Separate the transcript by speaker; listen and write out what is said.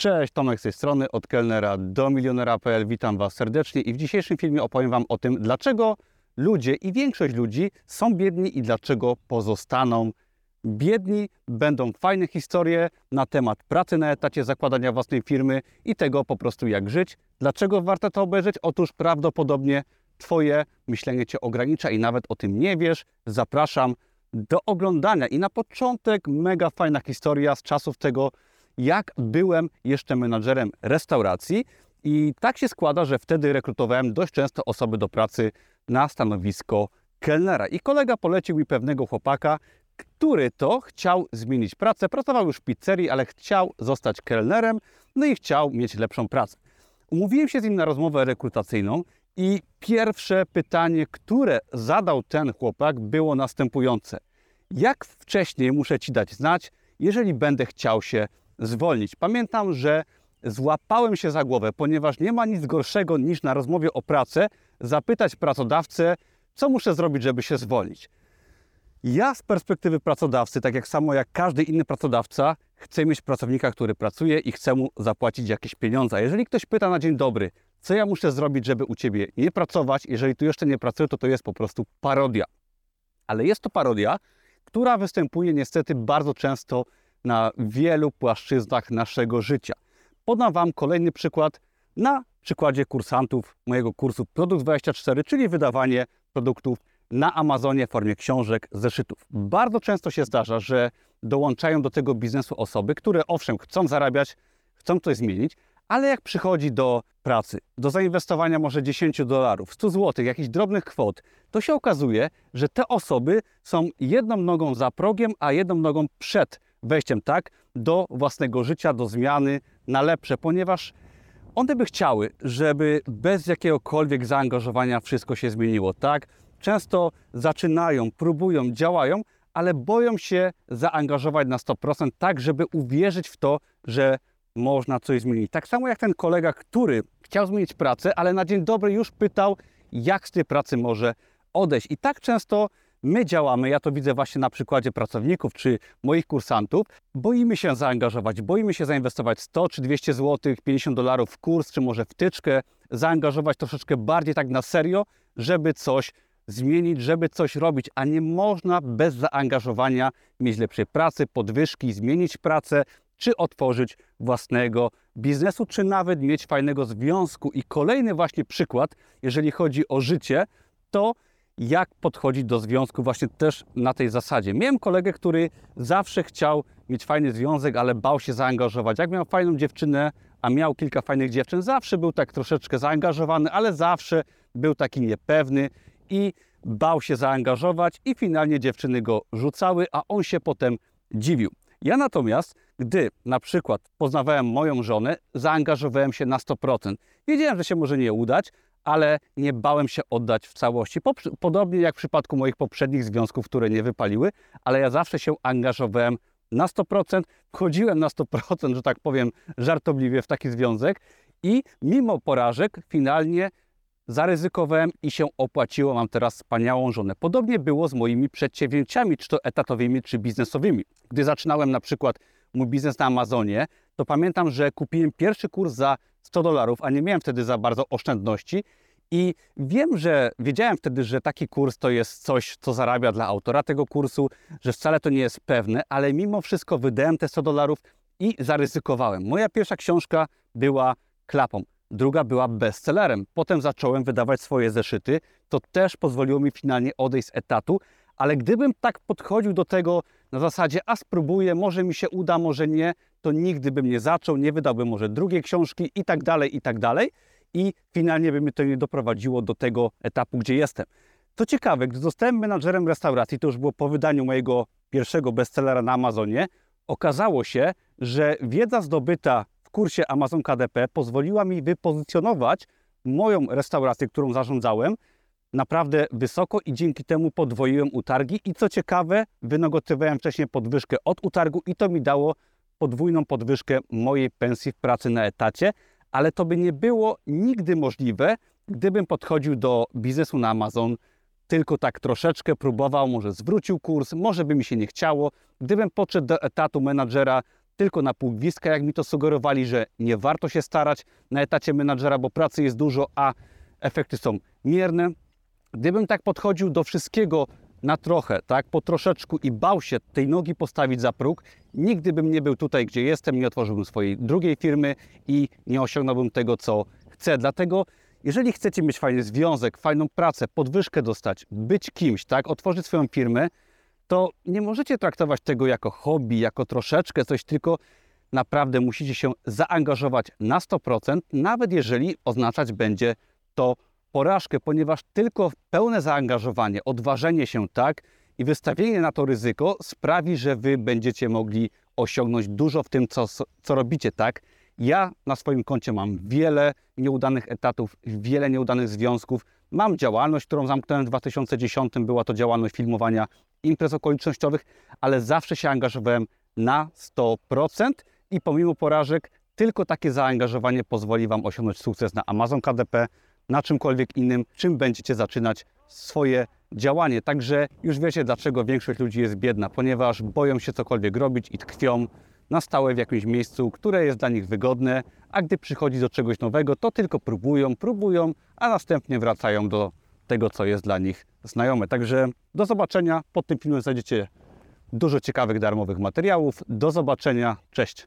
Speaker 1: Cześć, Tomek z tej strony, od kelnera do milionera.pl. Witam Was serdecznie i w dzisiejszym filmie opowiem Wam o tym, dlaczego ludzie i większość ludzi są biedni i dlaczego pozostaną biedni. Będą fajne historie na temat pracy na etacie, zakładania własnej firmy i tego po prostu jak żyć. Dlaczego warto to obejrzeć? Otóż prawdopodobnie Twoje myślenie Cię ogranicza i nawet o tym nie wiesz. Zapraszam do oglądania. I na początek mega fajna historia z czasów tego, jak byłem jeszcze menadżerem restauracji. I tak się składa, że wtedy rekrutowałem dość często osoby do pracy na stanowisko kelnera. I kolega polecił mi pewnego chłopaka, który to chciał zmienić pracę. Pracował już w pizzerii, ale chciał zostać kelnerem, no i chciał mieć lepszą pracę. Umówiłem się z nim na rozmowę rekrutacyjną i pierwsze pytanie, które zadał ten chłopak, było następujące. Jak wcześniej muszę Ci dać znać, jeżeli będę chciał się zwolnić? Pamiętam, że złapałem się za głowę, ponieważ nie ma nic gorszego niż na rozmowie o pracę zapytać pracodawcę, co muszę zrobić, żeby się zwolnić. Ja z perspektywy pracodawcy, tak jak samo jak każdy inny pracodawca, chcę mieć pracownika, który pracuje i chcę mu zapłacić jakieś pieniądze. Jeżeli ktoś pyta na dzień dobry, co ja muszę zrobić, żeby u Ciebie nie pracować, jeżeli tu jeszcze nie pracuję, to to jest po prostu parodia. Ale jest to parodia, która występuje niestety bardzo często na wielu płaszczyznach naszego życia. Podam Wam kolejny przykład na przykładzie kursantów mojego kursu Produkt 24, czyli wydawanie produktów na Amazonie w formie książek, zeszytów. Bardzo często się zdarza, że dołączają do tego biznesu osoby, które owszem chcą zarabiać, chcą coś zmienić, ale jak przychodzi do pracy, do zainwestowania może 10 dolarów, 100 zł, jakichś drobnych kwot, to się okazuje, że te osoby są jedną nogą za progiem, a jedną nogą przed wejściem tak do własnego życia, do zmiany na lepsze, ponieważ one by chciały, żeby bez jakiegokolwiek zaangażowania wszystko się zmieniło, tak? Często zaczynają, próbują, działają, ale boją się zaangażować na 100%, tak żeby uwierzyć w to, że można coś zmienić. Tak samo jak ten kolega, który chciał zmienić pracę, ale na dzień dobry już pytał, jak z tej pracy może odejść. I tak często my działamy, ja to widzę właśnie na przykładzie pracowników czy moich kursantów, boimy się zaangażować, boimy się zainwestować 100 czy 200 zł, 50 dolarów w kurs, czy może wtyczkę, zaangażować troszeczkę bardziej tak na serio, żeby coś zmienić, żeby coś robić, a nie można bez zaangażowania mieć lepszej pracy, podwyżki, zmienić pracę, czy otworzyć własnego biznesu, czy nawet mieć fajnego związku. I kolejny właśnie przykład, jeżeli chodzi o życie, to jak podchodzić do związku właśnie też na tej zasadzie. Miałem kolegę, który zawsze chciał mieć fajny związek, ale bał się zaangażować. Jak miał fajną dziewczynę, a miał kilka fajnych dziewczyn, zawsze był tak troszeczkę zaangażowany, ale zawsze był taki niepewny i bał się zaangażować i finalnie dziewczyny go rzucały, a on się potem dziwił. Ja natomiast, gdy na przykład poznawałem moją żonę, zaangażowałem się na 100%. Wiedziałem, że się może nie udać, ale nie bałem się oddać w całości. Podobnie jak w przypadku moich poprzednich związków, które nie wypaliły, ale ja zawsze się angażowałem na 100%, wchodziłem na 100%, że tak powiem żartobliwie w taki związek i mimo porażek finalnie zaryzykowałem i się opłaciło. Mam teraz wspaniałą żonę. Podobnie było z moimi przedsięwzięciami, czy to etatowymi, czy biznesowymi. Gdy zaczynałem na przykład mój biznes na Amazonie, to pamiętam, że kupiłem pierwszy kurs za 100 dolarów, a nie miałem wtedy za bardzo oszczędności. I wiem, że wiedziałem wtedy, że taki kurs to jest coś, co zarabia dla autora tego kursu, że wcale to nie jest pewne, ale mimo wszystko wydałem te 100 dolarów i zaryzykowałem. Moja pierwsza książka była klapą druga była bestsellerem. Potem zacząłem wydawać swoje zeszyty, to też pozwoliło mi finalnie odejść z etatu, ale gdybym tak podchodził do tego na zasadzie, a spróbuję, może mi się uda, może nie, to nigdy bym nie zaczął, nie wydałbym może drugiej książki i tak dalej, i tak dalej. I finalnie by mnie to nie doprowadziło do tego etapu, gdzie jestem. To ciekawe, gdy zostałem menadżerem restauracji, to już było po wydaniu mojego pierwszego bestsellera na Amazonie, okazało się, że wiedza zdobyta w kursie Amazon KDP pozwoliła mi wypozycjonować moją restaurację, którą zarządzałem, naprawdę wysoko i dzięki temu podwoiłem utargi. I co ciekawe, wynegocjowałem wcześniej podwyżkę od utargu i to mi dało podwójną podwyżkę mojej pensji w pracy na etacie, ale to by nie było nigdy możliwe, gdybym podchodził do biznesu na Amazon tylko tak troszeczkę próbował, może zwrócił kurs, może by mi się nie chciało. Gdybym podszedł do etatu menadżera tylko na pół gwizdka, jak mi to sugerowali, że nie warto się starać na etacie menadżera, bo pracy jest dużo, a efekty są mierne. Gdybym tak podchodził do wszystkiego na trochę, tak, po troszeczku i bał się tej nogi postawić za próg, nigdy bym nie był tutaj, gdzie jestem, nie otworzyłbym swojej drugiej firmy i nie osiągnąłbym tego, co chcę. Dlatego, jeżeli chcecie mieć fajny związek, fajną pracę, podwyżkę dostać, być kimś, tak, otworzyć swoją firmę, to nie możecie traktować tego jako hobby, jako troszeczkę coś, tylko naprawdę musicie się zaangażować na 100%, nawet jeżeli oznaczać będzie to porażkę, ponieważ tylko pełne zaangażowanie, odważenie się tak i wystawienie na to ryzyko sprawi, że wy będziecie mogli osiągnąć dużo w tym, co, co robicie, tak? Ja na swoim koncie mam wiele nieudanych etatów, wiele nieudanych związków. Mam działalność, którą zamknąłem w 2010. Była to działalność filmowania imprez okolicznościowych, ale zawsze się angażowałem na 100% i pomimo porażek, tylko takie zaangażowanie pozwoli Wam osiągnąć sukces na Amazon KDP, na czymkolwiek innym, czym będziecie zaczynać swoje działanie. Także już wiecie, dlaczego większość ludzi jest biedna, ponieważ boją się cokolwiek robić i tkwią na stałe w jakimś miejscu, które jest dla nich wygodne, a gdy przychodzi do czegoś nowego, to tylko próbują, próbują, a następnie wracają do tego, co jest dla nich znajome. Także do zobaczenia. Pod tym filmem znajdziecie dużo ciekawych darmowych materiałów. Do zobaczenia. Cześć.